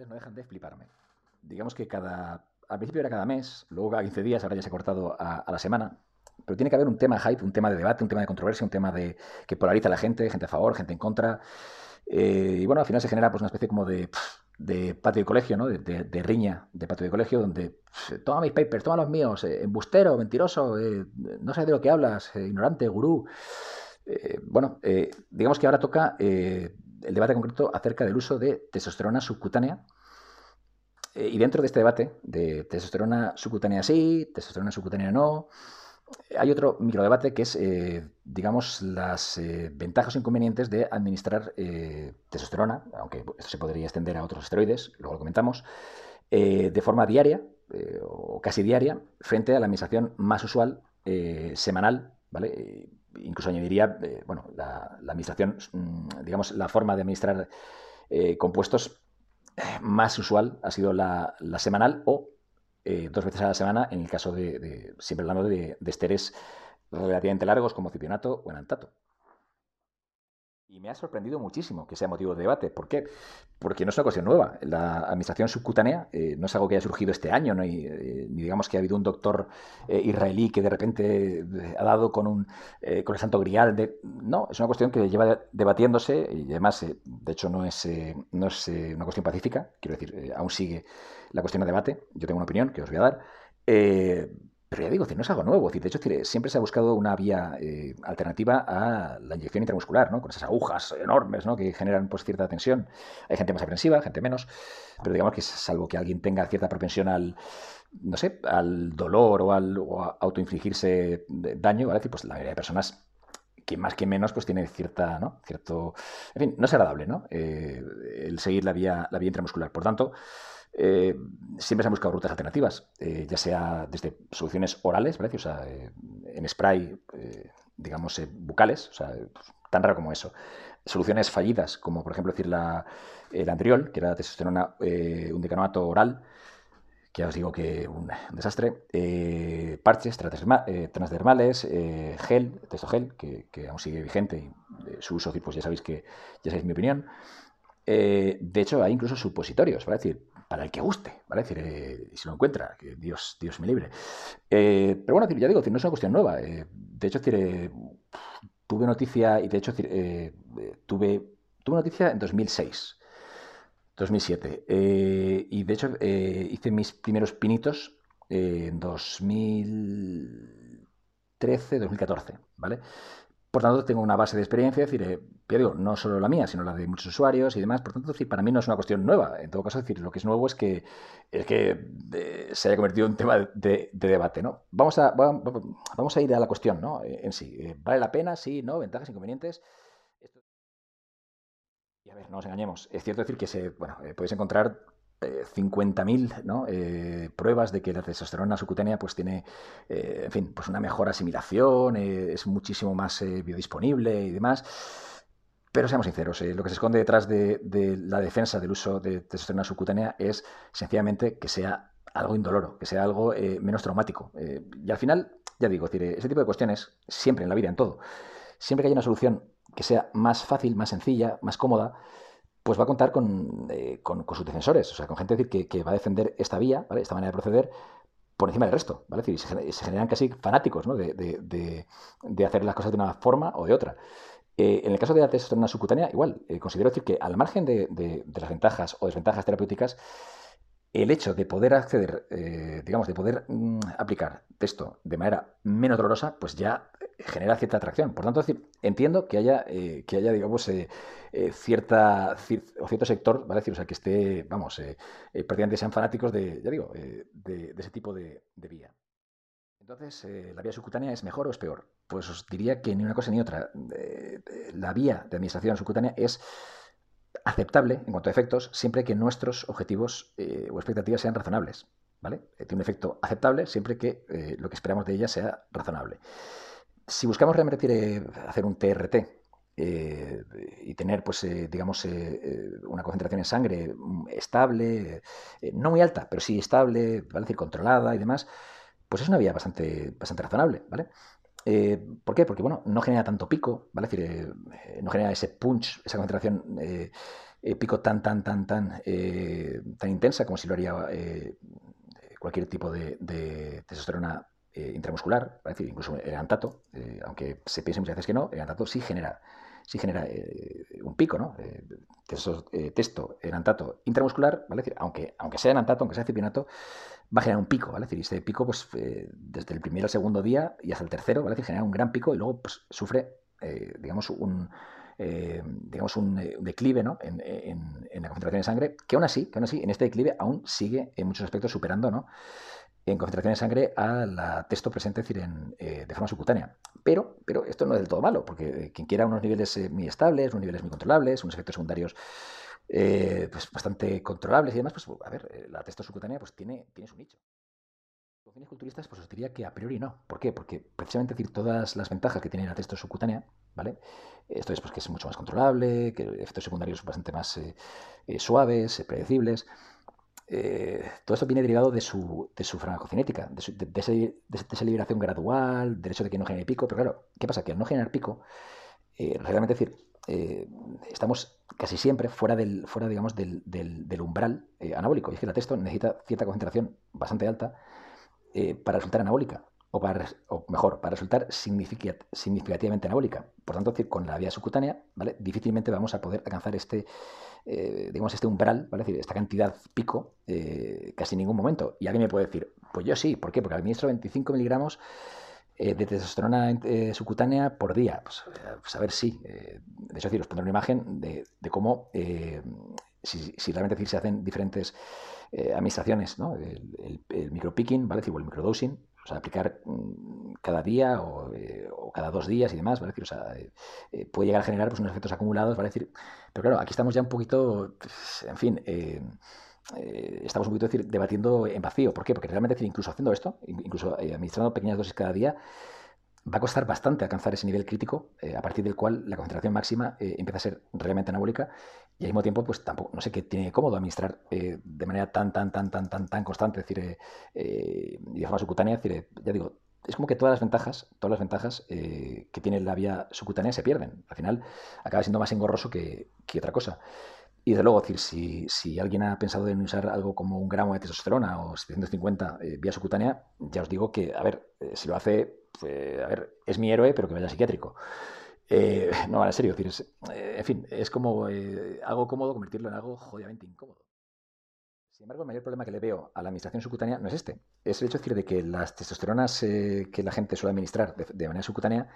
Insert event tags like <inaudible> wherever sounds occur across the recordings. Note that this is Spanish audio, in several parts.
no dejan de fliparme. Digamos que cada, al principio era cada mes, luego cada 15 días, ahora ya se ha cortado a, la semana. Pero tiene que haber un tema hype, un tema de debate, un tema de controversia, un tema de que polariza a la gente, gente a favor, gente en contra. Eh, y bueno, al final se genera pues, una especie como de, de patio de colegio, ¿no? De, riña de patio de colegio, donde toma mis papers, toma los míos, eh, embustero, mentiroso, eh, no sé de lo que hablas, ignorante, gurú. bueno, digamos que ahora toca el debate concreto acerca del uso de testosterona subcutánea. Eh, y dentro de este debate de testosterona subcutánea sí, testosterona subcutánea no, hay otro microdebate que es, eh, digamos, las eh, ventajas o inconvenientes de administrar testosterona, aunque esto se podría extender a otros esteroides, luego lo comentamos, de forma diaria o casi diaria, frente a la administración más usual semanal, ¿vale? Incluso añadiría, eh, bueno, la, administración, mm, digamos, la forma de administrar eh, compuestos eh, más usual ha sido la, semanal o dos veces a la semana en el caso de, siempre hablando de, de esteres relativamente largos como cipionato o enantato. Y me ha sorprendido muchísimo que sea motivo de debate. ¿Por qué? Porque no es una cuestión nueva. La administración subcutánea eh, no es algo que haya surgido este año. Eh, ni digamos que ha habido un doctor eh, israelí que de repente ha dado con, un, con el santo grial. De... No, es una cuestión que lleva debatiéndose y además, de hecho, no es, no es una cuestión pacífica. Quiero decir, aún sigue la cuestión de debate. Yo tengo una opinión que os voy a dar. Pero ya digo, no es algo nuevo. De hecho, siempre se ha buscado una vía eh, alternativa a la inyección intramuscular, ¿no? con esas agujas enormes ¿no? que generan pues, cierta tensión. Hay gente más aprensiva, gente menos, pero digamos que salvo que alguien tenga cierta propensión al, no sé, al dolor o, al, a autoinfligirse daño, ¿vale? pues la mayoría de personas que más que menos pues tiene cierta, ¿no? Cierto, en fin, no es agradable, ¿no? Eh, el seguir la vía, la vía intramuscular. Por tanto, eh, siempre se han buscado rutas alternativas, eh, ya sea desde soluciones orales, ¿vale? o sea, eh, en spray, digamos, bucales, o sea, tan raro como eso. Soluciones fallidas, como por ejemplo decir la, el anterior, que era testosterona, un decanoato oral, que ya os digo que un, un desastre. parches transdermales, gel, textogel, que, que aún sigue vigente y su uso, pues ya sabéis que ya sabéis mi opinión. De hecho, hay incluso supositorios, ¿vale? decir, para el que guste, ¿vale? decir, eh, si lo encuentra, que Dios, Dios me libre. Eh, pero bueno, ya digo, no es una cuestión nueva. Eh, de hecho, tuve noticia, y de hecho, tuve, tuve noticia en 2006, 2007. y de hecho, hice mis primeros pinitos en 2013, 2014, ¿vale? Por tanto, tengo una base de experiencia, es decir, eh, digo, no solo la mía, sino la de muchos usuarios y demás. Por tanto, decir, para mí no es una cuestión nueva. En todo caso, decir, lo que es nuevo es que, que eh, se haya convertido en tema de, debate. ¿no? Vamos, a, vamos a ir a la cuestión ¿no? Eh, en sí. ¿Vale la pena? Sí, ¿no? ¿Ventajas, inconvenientes? Y a ver, no nos engañemos. Es cierto decir que se, bueno, podéis encontrar 50.000 ¿no? Eh, pruebas de que la testosterona subcutánea pues tiene eh, en fin pues una mejor asimilación eh, es muchísimo más biodisponible y demás pero seamos sinceros lo que se esconde detrás de, la defensa del uso de testosterona subcutánea es sencillamente que sea algo indoloro que sea algo menos traumático y al final ya digo ese tipo de cuestiones siempre en la vida en todo siempre que haya una solución que sea más fácil más sencilla más cómoda pues va a contar eh, con, sus defensores, o sea, con gente que, va a defender esta vía, ¿vale? esta manera de proceder, por encima del resto, ¿vale? decir, se, generan casi fanáticos ¿no? de, hacer las cosas de una forma o de otra. Eh, en el caso de la testosterona subcutánea, igual, eh, considero decir que al margen de, las ventajas o desventajas terapéuticas, el hecho de poder acceder, digamos, de poder mm, aplicar texto de manera menos dolorosa, pues ya genera cierta atracción. Por tanto, entiendo que haya, eh, que haya digamos, eh, eh, cierta, o cierto sector, ¿vale? Decir, o sea, que esté, vamos, prácticamente sean fanáticos de, ya digo, de, ese tipo de, vía. Entonces, ¿la vía subcutánea es mejor o es peor? Pues os diría que ni una cosa ni otra. la vía de administración subcutánea es aceptable en cuanto a efectos siempre que nuestros objetivos o expectativas sean razonables. ¿vale? tiene un efecto aceptable siempre que lo que esperamos de ella sea razonable si buscamos realmente hacer un TRT eh, y tener, pues, eh, digamos, eh, una concentración en sangre mm, estable, no muy alta, pero sí estable, ¿vale? decir, controlada y demás, pues es una vía bastante, bastante razonable, ¿vale? ¿Por qué? Porque, bueno, no genera tanto pico, ¿vale? decir, no genera ese punch, esa concentración pico tan, tan, tan, tan, tan intensa como si lo haría cualquier tipo de, testosterona intramuscular, es decir, incluso el antato, aunque se piense muchas veces que no, el antato sí genera sí genera un pico, ¿no? testo, testo en antato intramuscular, ¿vale? aunque, aunque sea en antato, aunque sea cipinato, va a generar un pico, ¿vale? Decir, este pico, pues, eh, desde el primer al segundo día y hasta el tercero, ¿vale? Decir, genera un gran pico y luego, pues, sufre, eh, digamos, un, eh, digamos, un, declive, ¿no? En, la concentración de sangre, que aún así, que aún así, en este declive aún sigue en muchos aspectos superando, ¿no? En concentración de sangre a la testo presente, es decir, en, de forma subcutánea. Pero, pero esto no es del todo malo, porque quien quiera unos niveles muy estables, unos niveles muy controlables, unos efectos secundarios eh, pues bastante controlables y demás, pues a ver, eh, la testo subcutánea pues tiene, tiene su nicho. Con fines culturistas, pues os diría que a priori no. ¿Por qué? Porque precisamente decir todas las ventajas que tiene la testo subcutánea, ¿vale? Esto es pues, que es mucho más controlable, que efectos secundarios son bastante más eh, suaves, predecibles. Todo esto viene derivado de su, de su farmacocinética, de, de, esa liberación gradual, del hecho de que no genere pico. Pero claro, ¿qué pasa? Que al no generar pico, realmente decir, eh, estamos casi siempre fuera del, fuera, digamos, del, del, umbral eh, anabólico. Y es que la testo necesita cierta concentración bastante alta eh, para resultar anabólica. O, para, o mejor, para resultar significativamente anabólica. Por tanto, con la vía subcutánea, ¿vale? difícilmente vamos a poder alcanzar este, digamos, este umbral, ¿vale? decir, esta cantidad pico, casi en ningún momento. Y alguien me puede decir, pues yo sí, ¿por qué? Porque administro 25 miligramos eh, de testosterona eh, subcutánea por día. Pues, eh, pues a ver si. de hecho, os pondré una imagen de, cómo, si, realmente se hacen diferentes administraciones, ¿no? el, el, micropicking, ¿vale? o el microdosing, o sea, aplicar mm, cada día o, cada dos días y demás, ¿vale? o sea, puede llegar a generar pues, unos efectos acumulados, ¿vale? Decir, pero claro, aquí estamos ya un poquito, pues, en fin, eh, estamos un poquito decir, debatiendo en vacío. ¿Por qué? Porque realmente decir, incluso haciendo esto, incluso eh, administrando pequeñas dosis cada día, va a costar bastante alcanzar ese nivel crítico eh, a partir del cual la concentración máxima empieza a ser realmente anabólica y al mismo tiempo pues tampoco no sé qué tiene cómodo administrar de manera tan tan tan tan tan tan constante decir y de forma subcutánea decir ya digo es como que todas las ventajas todas las ventajas que tiene la vía subcutánea se pierden. Al final acaba siendo más engorroso que, que otra cosa. Y desde luego, decir, si, si, alguien ha pensado en usar algo como un gramo de testosterona o 750 eh, vía subcutánea, ya os digo que, a ver, eh, si lo hace, pues, a ver, es mi héroe, pero que vaya psiquiátrico. Eh, <laughs> no, en serio, decir, en fin, es como algo cómodo convertirlo en algo jodidamente incómodo. Sin embargo, el mayor problema que le veo a la administración subcutánea no es este. Es el hecho de, decir, de que las testosteronas que la gente suele administrar de manera subcutánea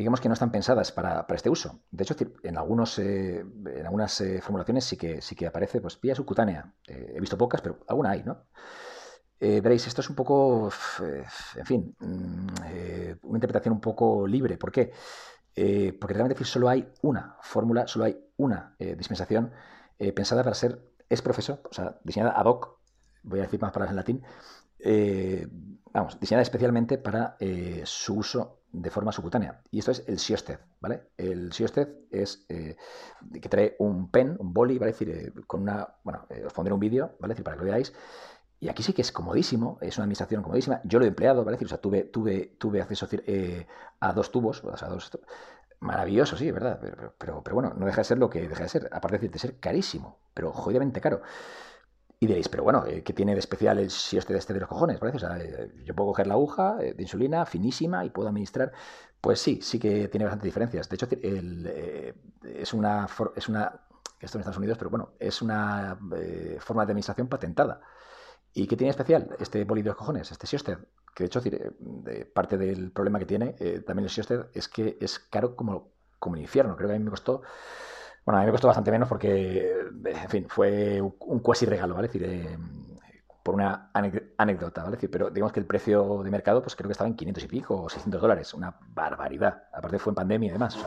digamos que no están pensadas para, este uso. De hecho, en, algunos, eh, en algunas eh, formulaciones sí que, sí que aparece pues, vía subcutánea. Eh, he visto pocas, pero alguna hay, ¿no? Veréis, esto es un poco, en fin, mm, una interpretación un poco libre. ¿Por qué? porque realmente solo hay una fórmula, solo hay una dispensación pensada para ser es profesor, o sea, diseñada ad hoc, voy a decir más palabras en latín, vamos, diseñada especialmente para su uso de forma subcutánea. Y esto es el Siosted, ¿vale? El Siosted es eh, que trae un pen, un boli, ¿vale? decir, eh, con una, bueno, eh, os pondré un vídeo, ¿vale? decir, para que lo veáis. Y aquí sí que es comodísimo, es una administración comodísima. Yo lo he empleado, ¿vale? decir, o sea, tuve, tuve, tuve acceso a dos tubos, o sea, a dos, maravilloso, sí, ¿verdad? Pero, pero, pero, bueno, no deja de ser lo que deja de ser, aparte de ser carísimo, pero jodidamente caro. Y diréis, pero bueno, eh, ¿qué tiene de especial el si este de este de los cojones? ¿parece? O sea, eh, yo puedo coger la aguja eh, de insulina finísima y puedo administrar. Pues sí, sí que tiene bastantes diferencias. De hecho, es una. Es una esto en Estados Unidos, pero bueno, es una forma de administración patentada. ¿Y qué tiene especial este boli de cojones, este Siosted? Que de hecho, parte del problema que tiene también el Siosted es que es caro como, como el infierno. Creo que a mí me costó bueno, a mí me costó bastante menos porque, en fin, fue un cuasi regalo, ¿vale? Decir, eh, por una anécdota, ¿vale? decir, pero digamos que el precio de mercado, pues creo que estaba en 500 y pico o 600 dólares, una barbaridad. Aparte fue en pandemia y demás.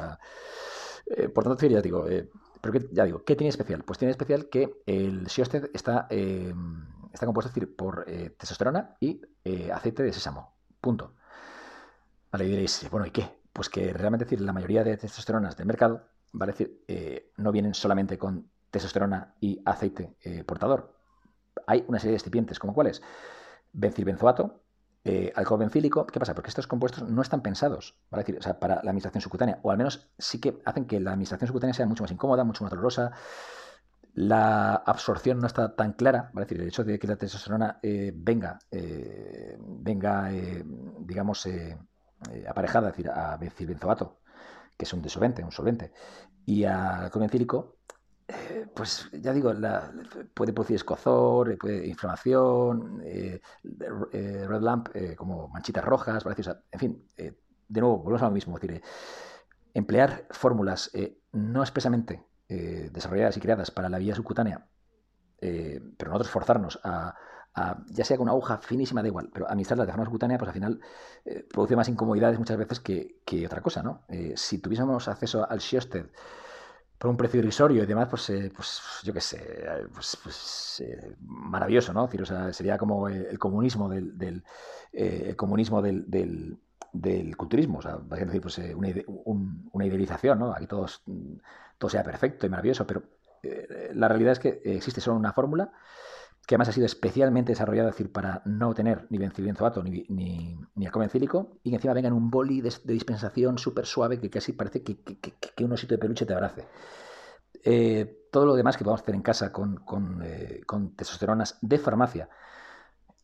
Eh, por tanto, ya digo, eh, pero que, ya digo, ¿qué tiene especial? Pues tiene especial que el Siosted está, está compuesto, es decir, por testosterona y aceite de sésamo. Punto. Vale, y diréis, bueno, ¿y qué? Pues que realmente decir, la mayoría de testosteronas del mercado ¿vale? decir, eh, no vienen solamente con testosterona y aceite eh, portador. Hay una serie de excipientes, como cuáles? Bencilbenzoato, eh, alcohol bencílico. ¿Qué pasa? Porque estos compuestos no están pensados ¿vale? decir, para la administración subcutánea, o al menos sí que hacen que la administración subcutánea sea mucho más incómoda, mucho más dolorosa. La absorción no está tan clara, decir, el hecho de que la testosterona eh, venga, eh, venga eh, digamos, aparejada, es decir, a benzoato, que es un disolvente, un solvente, y al alcohol encílico, pues ya digo, puede producir escozor, puede, inflamación, red lamp, como manchitas rojas, ¿vale? en fin, de nuevo, volvemos a lo mismo, decir, emplear fórmulas no expresamente eh, desarrolladas y creadas para la vía subcutánea, eh, pero nosotros forzarnos a, ya sea con una aguja finísima, da igual, pero administrarla de forma subcutánea, pues al final eh, produce más incomodidades muchas veces que, otra cosa, ¿no? si tuviésemos acceso al Sjösted por un precio irrisorio y demás, pues, pues yo qué sé, pues, pues maravilloso, ¿no? sería como el, comunismo del, comunismo del, del, culturismo, o sea, decir, pues, una, una, idealización, ¿no? Aquí todos todo sea perfecto y maravilloso, pero eh, la realidad es que existe solo una fórmula que además ha sido especialmente desarrollada decir, para no tener ni benzoato ni, ni, ni encílico, y que encima venga en un boli de, dispensación súper suave que casi parece que, que, un osito de peluche te abrace. Eh, todo lo demás que podemos hacer en casa con, con, eh, testosteronas de farmacia,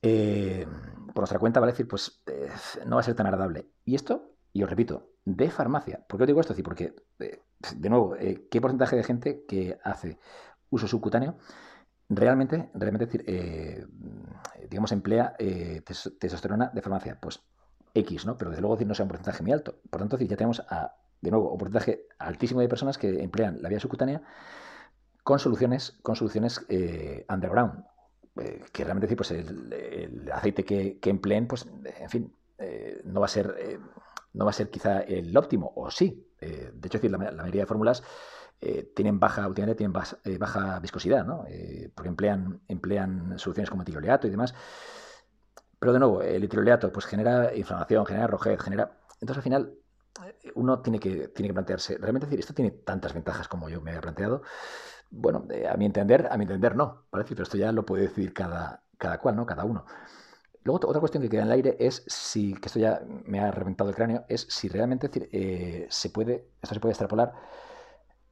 por nuestra cuenta, vale decir, pues no va a ser tan agradable. Y esto, y os repito, de farmacia. ¿Por qué os digo esto? porque de nuevo, eh, ¿qué porcentaje de gente que hace uso subcutáneo realmente, realmente decir, eh, digamos, emplea eh, testosterona de farmacia? Pues X, ¿no? Pero desde luego decir, no sea un porcentaje muy alto. Por tanto, ya tenemos a, de nuevo, un porcentaje altísimo de personas que emplean la vía subcutánea con soluciones, con soluciones underground. Que realmente decir, pues el, aceite que, que, empleen, pues, en fin, no va a ser no va a ser quizá el óptimo, o sí. Eh, de hecho, decir, la, mayoría de fórmulas eh, tienen baja, últimamente tienen eh, baja viscosidad, ¿no? porque emplean, emplean soluciones como etiloleato y demás. Pero de nuevo, el etiloleato pues, genera inflamación, genera rojez, genera... Entonces al final uno tiene que, tiene que plantearse, realmente decir, esto tiene tantas ventajas como yo me había planteado. Bueno, a mi entender, a mi entender no, ¿vale? pero esto ya lo puede decidir cada, cada cual, ¿no? Cada uno. Luego, otra cuestión que queda en el aire es si, que esto ya me ha reventado el cráneo, es si realmente eh, se puede, esto se puede extrapolar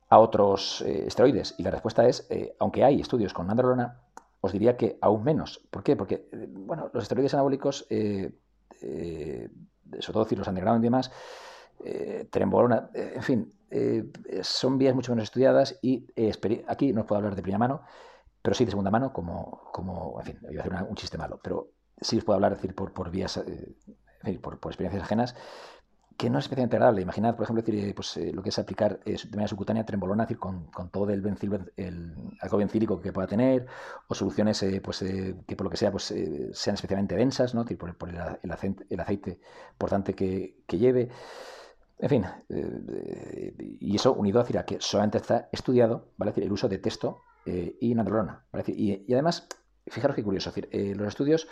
a otros eh, esteroides. Y la respuesta es, eh, aunque hay estudios con androlona, os diría que aún menos. ¿Por qué? Porque, bueno, los esteroides anabólicos, sobre todo decir los underground y demás, trembolona, en fin, son vías mucho menos estudiadas y aquí no os puedo hablar de primera mano, pero sí de segunda mano, como, como en fin, iba a hacer un chiste malo, pero sí os puedo hablar decir, por, por vías, eh, por, experiencias ajenas, que no es especialmente agradable. Imaginad, por ejemplo, decir, eh, pues, eh, lo que es aplicar de manera subcutánea trembolona, decir, con, con, todo el, bencil, el alcohol bencílico que pueda tener, o soluciones pues, que por lo que sea pues, sean especialmente densas, ¿no? por, por el, aceite, el, aceite, importante que, que lleve. En fin, y eso unido a, decir, a que solamente está estudiado ¿vale? decir, el uso de texto y nandrolona. ¿vale? y, y, además, fijaros qué curioso, decir, los estudios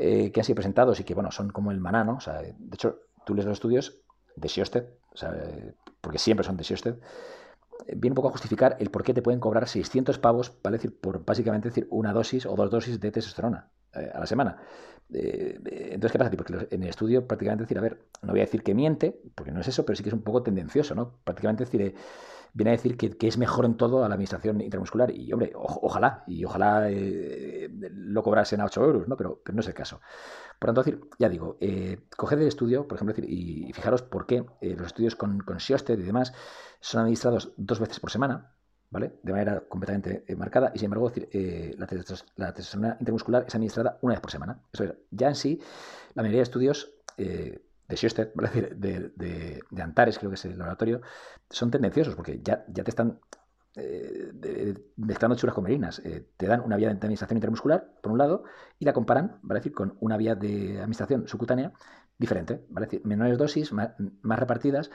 eh, que han sido presentados y que, bueno, son como el maná, ¿no? O sea, de hecho, tú lees los estudios de Siosted, o sea, porque siempre son de Siosted, eh, viene un poco a justificar el por qué te pueden cobrar 600 pavos, ¿vale? decir, por básicamente decir una dosis o dos dosis de testosterona eh, a la semana. entonces, ¿qué pasa? Porque en el estudio prácticamente decir, a ver, no voy a decir que miente, porque no es eso, pero sí que es un poco tendencioso, ¿no? Prácticamente decir, viene a decir que, es mejor en todo a la administración intramuscular. Y, hombre, ojalá, y ojalá eh, lo cobrasen a 8 euros, ¿no? Pero, no es el caso. Por tanto, decir, ya digo, eh, coged el estudio, por ejemplo, y, fijaros por qué eh, los estudios con, con y demás son administrados dos veces por semana, ¿vale? De manera completamente marcada, y sin embargo, decir, la, testosterona intramuscular es administrada una vez por semana. Eso es, ya en sí, la mayoría de estudios de Sjöstedt, <laughs> de, de, Antares, creo que es el laboratorio, son tendenciosos porque ya, ya te están eh, mezclando churas con merinas. Eh, te dan una vía de administración intramuscular, por un lado, y la comparan, ¿vale? decir, con una vía de administración subcutánea diferente, ¿vale? decir, menores dosis, más, repartidas.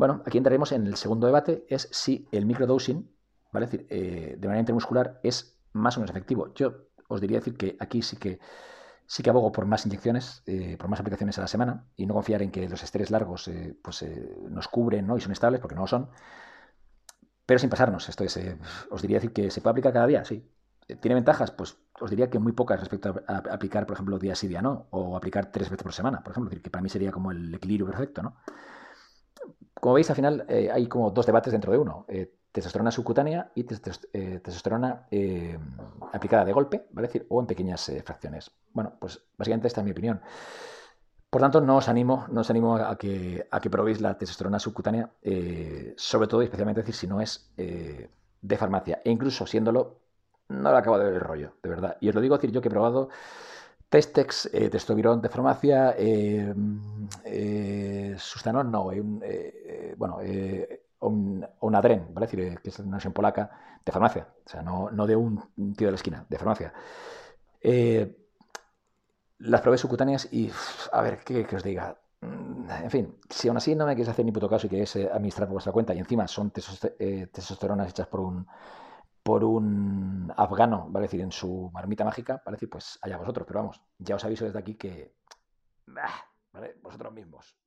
Bueno, aquí entraremos en el segundo debate, es si el microdosing, ¿vale? decir, eh, de manera intramuscular es más o menos efectivo. Yo os diría decir que aquí sí que Sí que abogo por más inyecciones, eh, por más aplicaciones a la semana y no confiar en que los estrés largos eh, pues, nos cubren ¿no? y son estables, porque no lo son. Pero sin pasarnos, esto es, os diría decir que se puede aplicar cada día, sí. ¿Tiene ventajas? Pues os diría que muy pocas respecto a, aplicar, por ejemplo, día sí, día no, o aplicar tres veces por semana, por ejemplo, que para mí sería como el equilibrio perfecto, ¿no? Como veis, al final hay como dos debates dentro de uno. testosterona subcutánea y eh, testosterona eh, aplicada de golpe, ¿vale? decir, o en pequeñas eh, fracciones. Bueno, pues básicamente esta es mi opinión. Por tanto, no os animo, no os animo a que, a que probéis la testosterona subcutánea, sobre todo y especialmente decir si no es de farmacia. E incluso siéndolo, no le acabo de ver el rollo, de verdad. Y os lo digo decir yo que he probado Testex, testovirón de farmacia, Sustanon, no, bueno, un, un adren, ¿vale? decir, eh, que es una versión polaca de farmacia, o sea, no, no de un tío de la esquina, de farmacia. Eh, las probé subcutáneas y, a ver, ¿qué, os diga? Mm, en fin, si aún así no me quieres hacer ni puto caso y queréis eh, administrar por vuestra cuenta y encima son testosteronas hechas por un por un afgano, ¿vale? decir, en su marmita mágica, ¿vale? decir, pues allá vosotros, pero vamos, ya os aviso desde aquí que, ¿vale? Vosotros mismos.